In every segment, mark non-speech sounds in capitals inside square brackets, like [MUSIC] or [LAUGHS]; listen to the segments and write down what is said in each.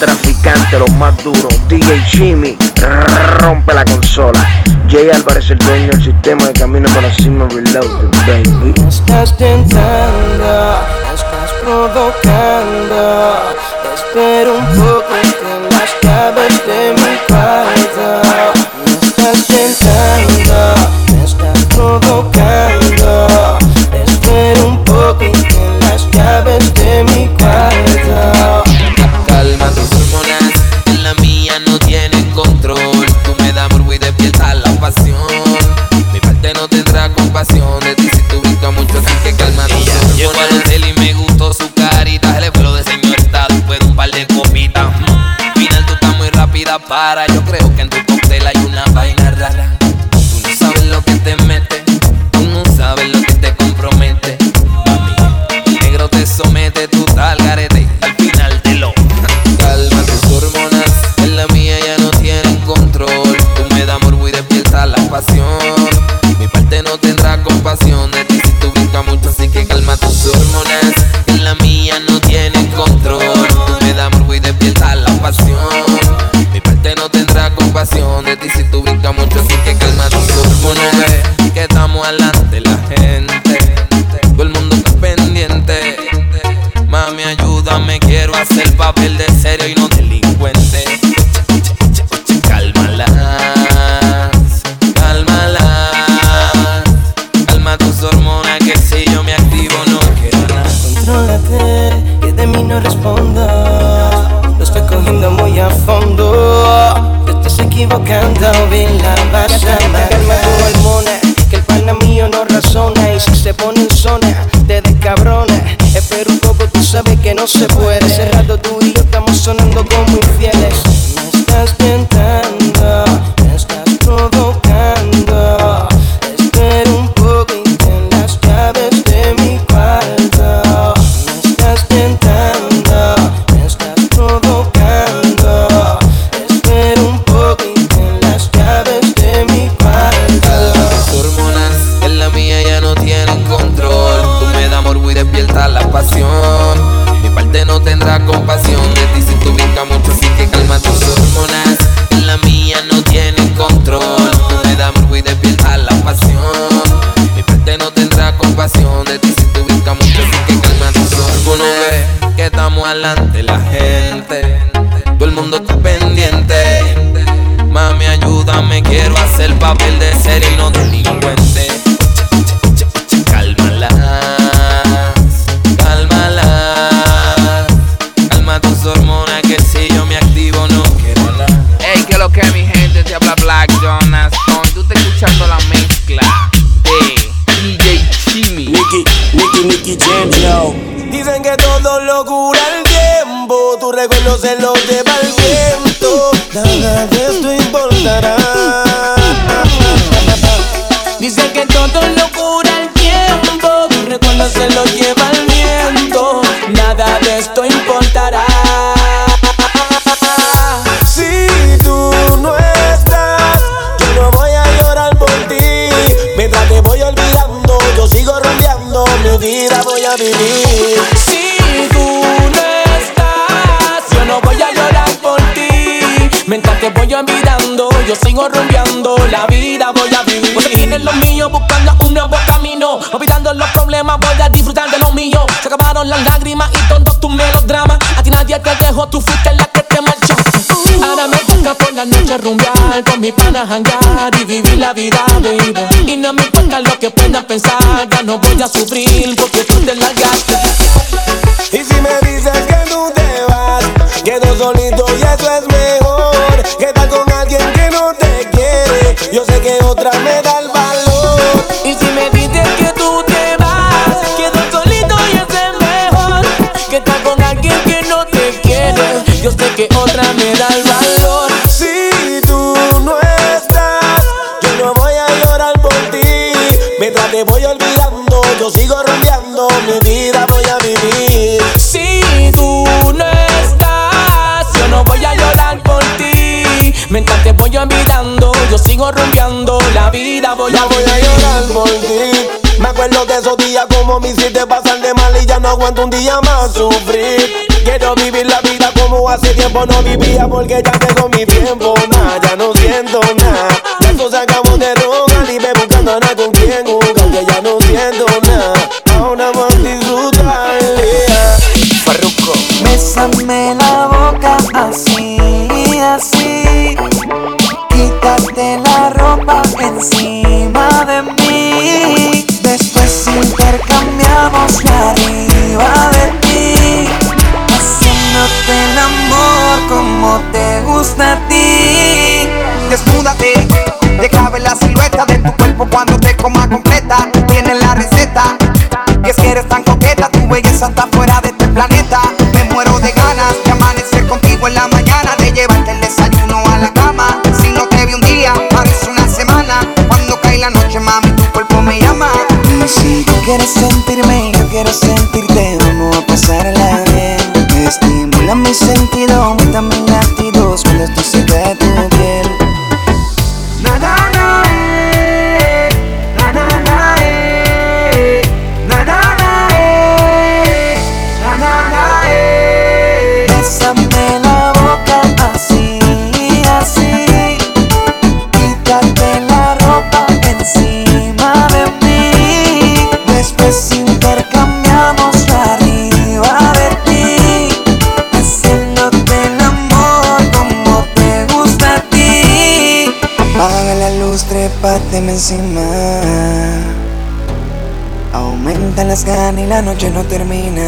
traficantes, los más duros. DJ Jimmy, rompe la consola. Jay Álvarez, el dueño del sistema de camino para cima Reloaded, baby. estás tentando, estás provocando. Espero un poco que las llaves de mi para. Yo creo que en tu cóctel hay una vaina rara. Tú no sabes lo que te mete, tú no sabes lo que te compromete. Mami, negro te somete, tú tal garete. Al final te lo [LAUGHS] calma tus hormonas, en la mía ya no tienen control. Tú me das morbo y despierta la pasión. Mi parte no tendrá compasión de ti si tú brincas mucho, así que calma tus pasión. Mi parte no tendrá compasión de ti si tú brincas mucho, así que calma tus hormonas. La mía no tienen control. Me das morbo y despierta la pasión. Mi parte no tendrá compasión de ti si tú brincas mucho, así que calma tus hormonas. Que estamos adelante la gente. Todo el mundo está pendiente. Mami, ayúdame, quiero hacer papel de serio y no delincuente. Dicen que todo lo cura el tiempo, tu recuerdo se lo lleva el viento. Nada de esto importará. Dicen que todo lo cura el tiempo, tu recuerdo se lo lleva Si tú no estás, yo no voy a llorar por ti. Mientras te voy olvidando, yo sigo rumbeando, la vida voy a vivir. Seguir en lo mío, buscando un nuevo camino. Olvidando los problemas, voy a disfrutar de lo mío. Se acabaron las lágrimas y todos tus melodramas. A ti nadie te dejó, tú fuiste la que te marchó. Ahora me toca por la noche rumbear, con mi pana jangar y vivir la vida, baby. Y no me importa lo que puedan pensar, ya no voy a sufrir porque tú te largaste. Y si me dices que tú te vas, quedo solito y eso es mejor. Que estar con alguien que no te quiere, yo sé que otra me da Mientras te voy olvidando, yo sigo rumbeando, la vida voy a Ya voy a llorar por ti. Me acuerdo de esos días como me hiciste pasar de mal y ya no aguanto un día más sufrir. Quiero vivir la vida como hace tiempo no vivía porque ya tengo mi tiempo. Nah, ya no siento nada. Ya eso se acabó de droga. Y ve buscando a con quien jugar. Que ya no siento nada. Ahora vamos a disfrutar. Farruko. Bésame coma completa. Tienes la receta, y es que eres tan coqueta, tu belleza está fuera de este planeta. Me muero de ganas de amanecer contigo en la mañana, de llevarte el desayuno a la cama. Si no te vi un día, parece una semana. Cuando cae la noche, mami, tu cuerpo me llama. Si tú quieres sentirme, yo quiero sentirte, vamos a pasarla bien. Estimula mi sentido, aumenta mis latidos cuando estoy cerca de tu encima. Aumenta las ganas y la noche no termina.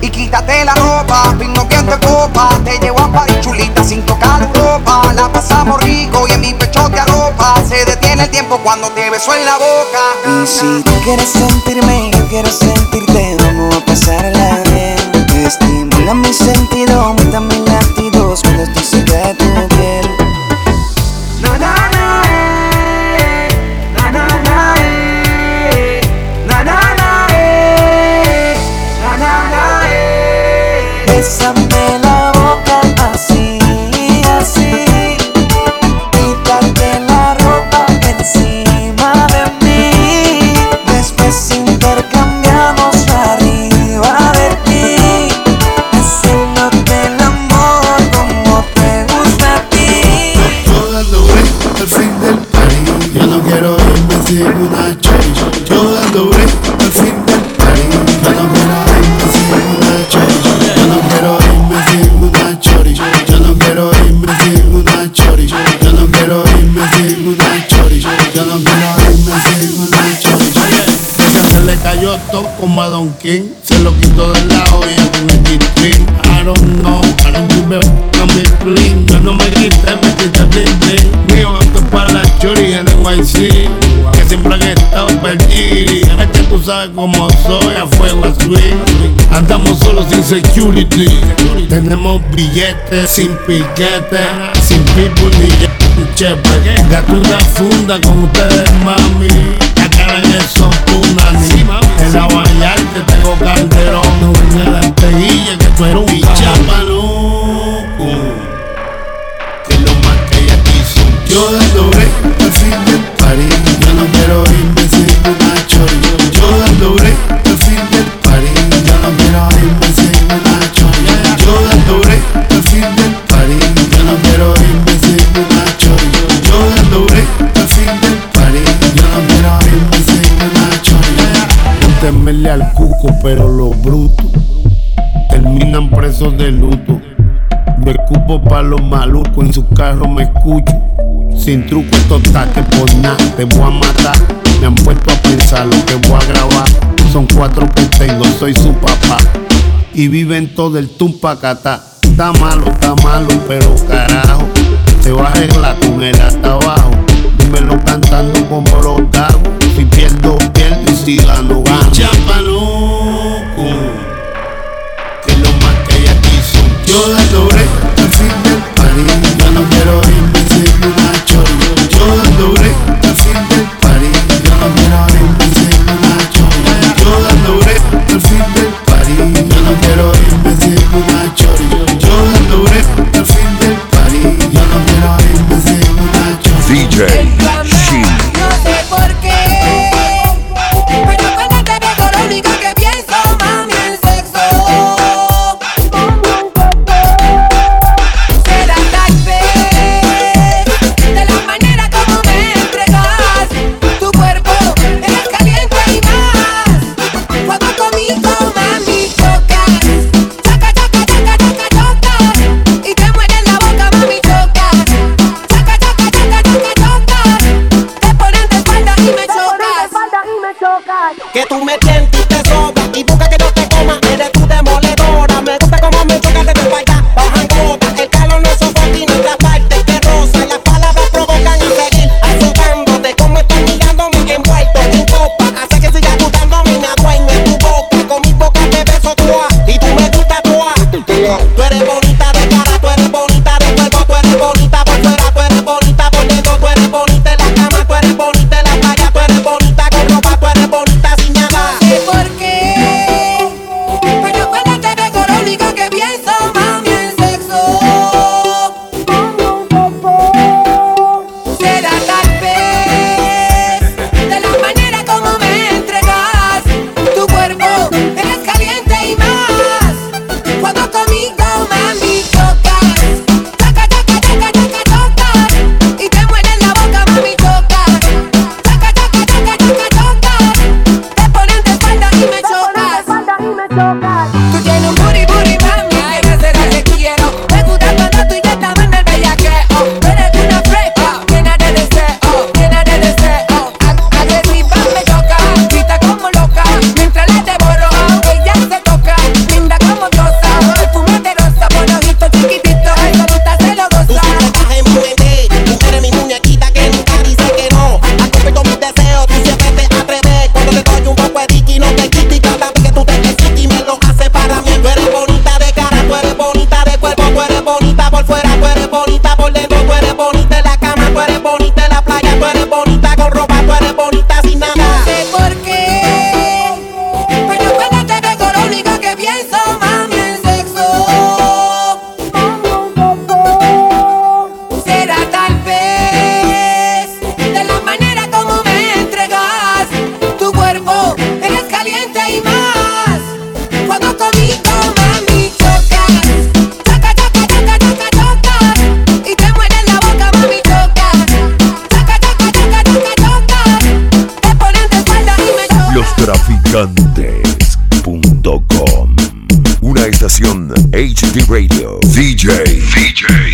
Y quítate la ropa, vino que te copa Te llevo a París chulita sin tocar ropa La pasamos rico y en mi pecho te arropa Se detiene el tiempo cuando te beso en la boca Y si tú quieres sentirme, yo quiero sentirte, vamos a pasarla bien. Estimula mi sentido, aumenta mis latidos cuando estoy cerca de tu piel. Bésame la boca así, así. Quítate la ropa encima de mí. Después intercambiamos arriba de ti. Haciéndote el amor como te gusta a ti. Yo dando break al fin del party Yo no quiero irme sin una Se lo quitó del lado y ya con el G-String I don't know, I don't give a f- I'm Yo no me quité, me quité bling bling Mío, es para la chori en Que siempre han estado perdidos Es que tú sabes cómo soy, a fuego a swing Andamos solos sin security. Tenemos billetes sin piquete Sin people ni chepe. Gato una funda con ustedes, mami. La cara en pero los brutos terminan presos de luto. Me escupo pa' los malucos, en su carro me escucho. Sin truco estos taques por nada, te voy a matar. Me han puesto a pensar lo que voy a grabar. Son cuatro que tengo, soy su papá. Y viven todo el tumpacatá. Está malo, está malo, pero carajo. Se va a arreglar con él hasta abajo. Dímelo cantando como los gagos. Si pierdo, pierdo y si gano, gano. tú me tientas y te soba. Y busca que yo te coma, eres tu demoledora. Me gusta como me chocas desde el Radio. DJ DJ